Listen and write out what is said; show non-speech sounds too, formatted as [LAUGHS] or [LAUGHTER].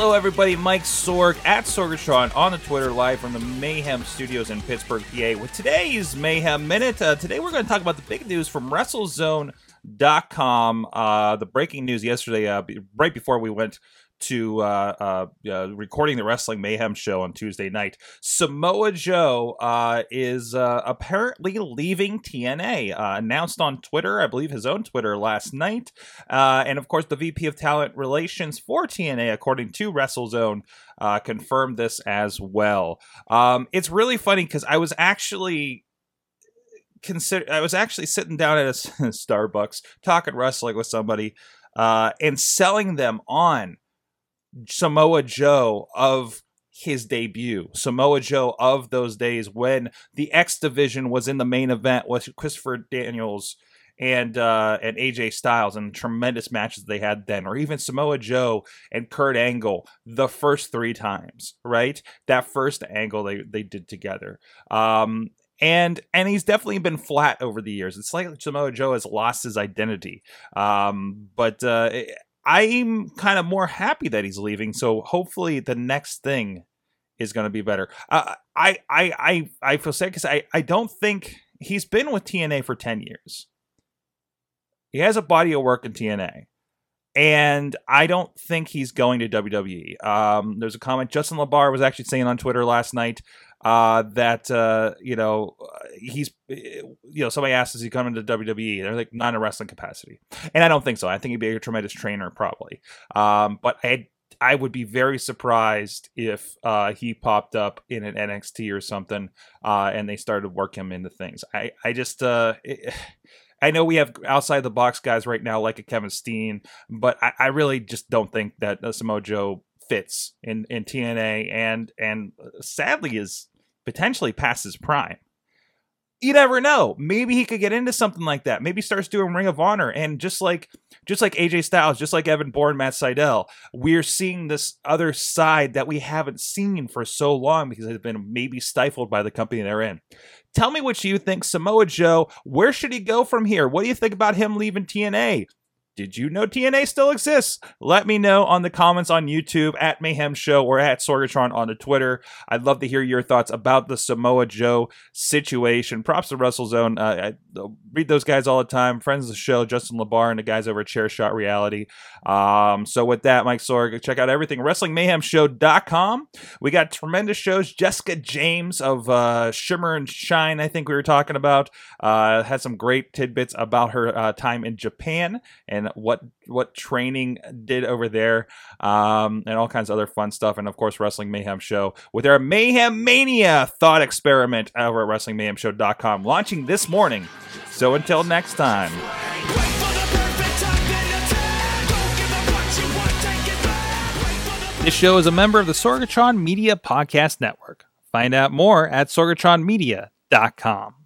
Hello, everybody. Mike Sorg at Sorgatron on the Twitter live from the Mayhem Studios in Pittsburgh, PA. With today's Mayhem Minute, uh, today we're going to talk about the big news from WrestleZone.com. Uh, the breaking news yesterday, uh, right before we went to uh, uh, uh, recording the Wrestling Mayhem show on Tuesday night. Samoa Joe uh, is uh, apparently leaving TNA, uh, announced on Twitter, I believe his own Twitter last night. and of course, the VP of Talent Relations for TNA, according to WrestleZone, confirmed this as well. Um, it's really funny because I was actually consider I was actually sitting down at a [LAUGHS] Starbucks talking wrestling with somebody uh, and selling them on Samoa Joe of his debut. Samoa Joe of those days when the X division was in the main event with Christopher Daniels and uh, and AJ Styles and tremendous matches they had then, or even Samoa Joe and Kurt Angle the first three times, right? That first angle they they did together. Um, and and he's definitely been flat over the years. It's like Samoa Joe has lost his identity. Um, but uh, I'm kind of more happy that he's leaving. So hopefully the next thing is going to be better. Uh, I I I I feel sad because I I don't think he's been with TNA for ten years. He has a body of work in TNA, and I don't think he's going to WWE. Um, there's a comment Justin LaBar was actually saying on Twitter last night uh, that uh, you know he's you know somebody asked is he coming to WWE? They're like not in a wrestling capacity, and I don't think so. I think he'd be a tremendous trainer probably, um, but I I would be very surprised if uh, he popped up in an NXT or something, uh, and they started work him into things. I I just uh, it, I know we have outside the box guys right now like a Kevin Steen, but I, I really just don't think that uh, Samoa Joe fits in in TNA and and uh, sadly is potentially past his prime. You never know. Maybe he could get into something like that. Maybe starts doing Ring of Honor, and just like just like AJ Styles, just like Evan Bourne, Matt Sydal, we're seeing this other side that we haven't seen for so long because it's been maybe stifled by the company they're in. Tell me what you think, Samoa Joe. Where should he go from here? What do you think about him leaving TNA? Did you know TNA still exists? Let me know on the comments on YouTube at Mayhem Show or at Sorgatron on the Twitter. I'd love to hear your thoughts about the Samoa Joe situation. Props to WrestleZone. Uh, I read those guys all the time. Friends of the show, Justin LaBar and the guys over at Chairshot Reality. Um, so with that, Mike Sorg, check out everything WrestlingMayhemShow.com. We got tremendous shows. Jessica James of uh, Shimmer and Shine, I think we were talking about, uh, had some great tidbits about her uh, time in Japan and what what training did over there, um, and all kinds of other fun stuff. And of course, Wrestling Mayhem Show with our Mayhem Mania thought experiment over at WrestlingMayhemShow.com, launching this morning. So until next time. This show is a member of the Sorgatron Media Podcast Network. Find out more at sorgatronmedia.com.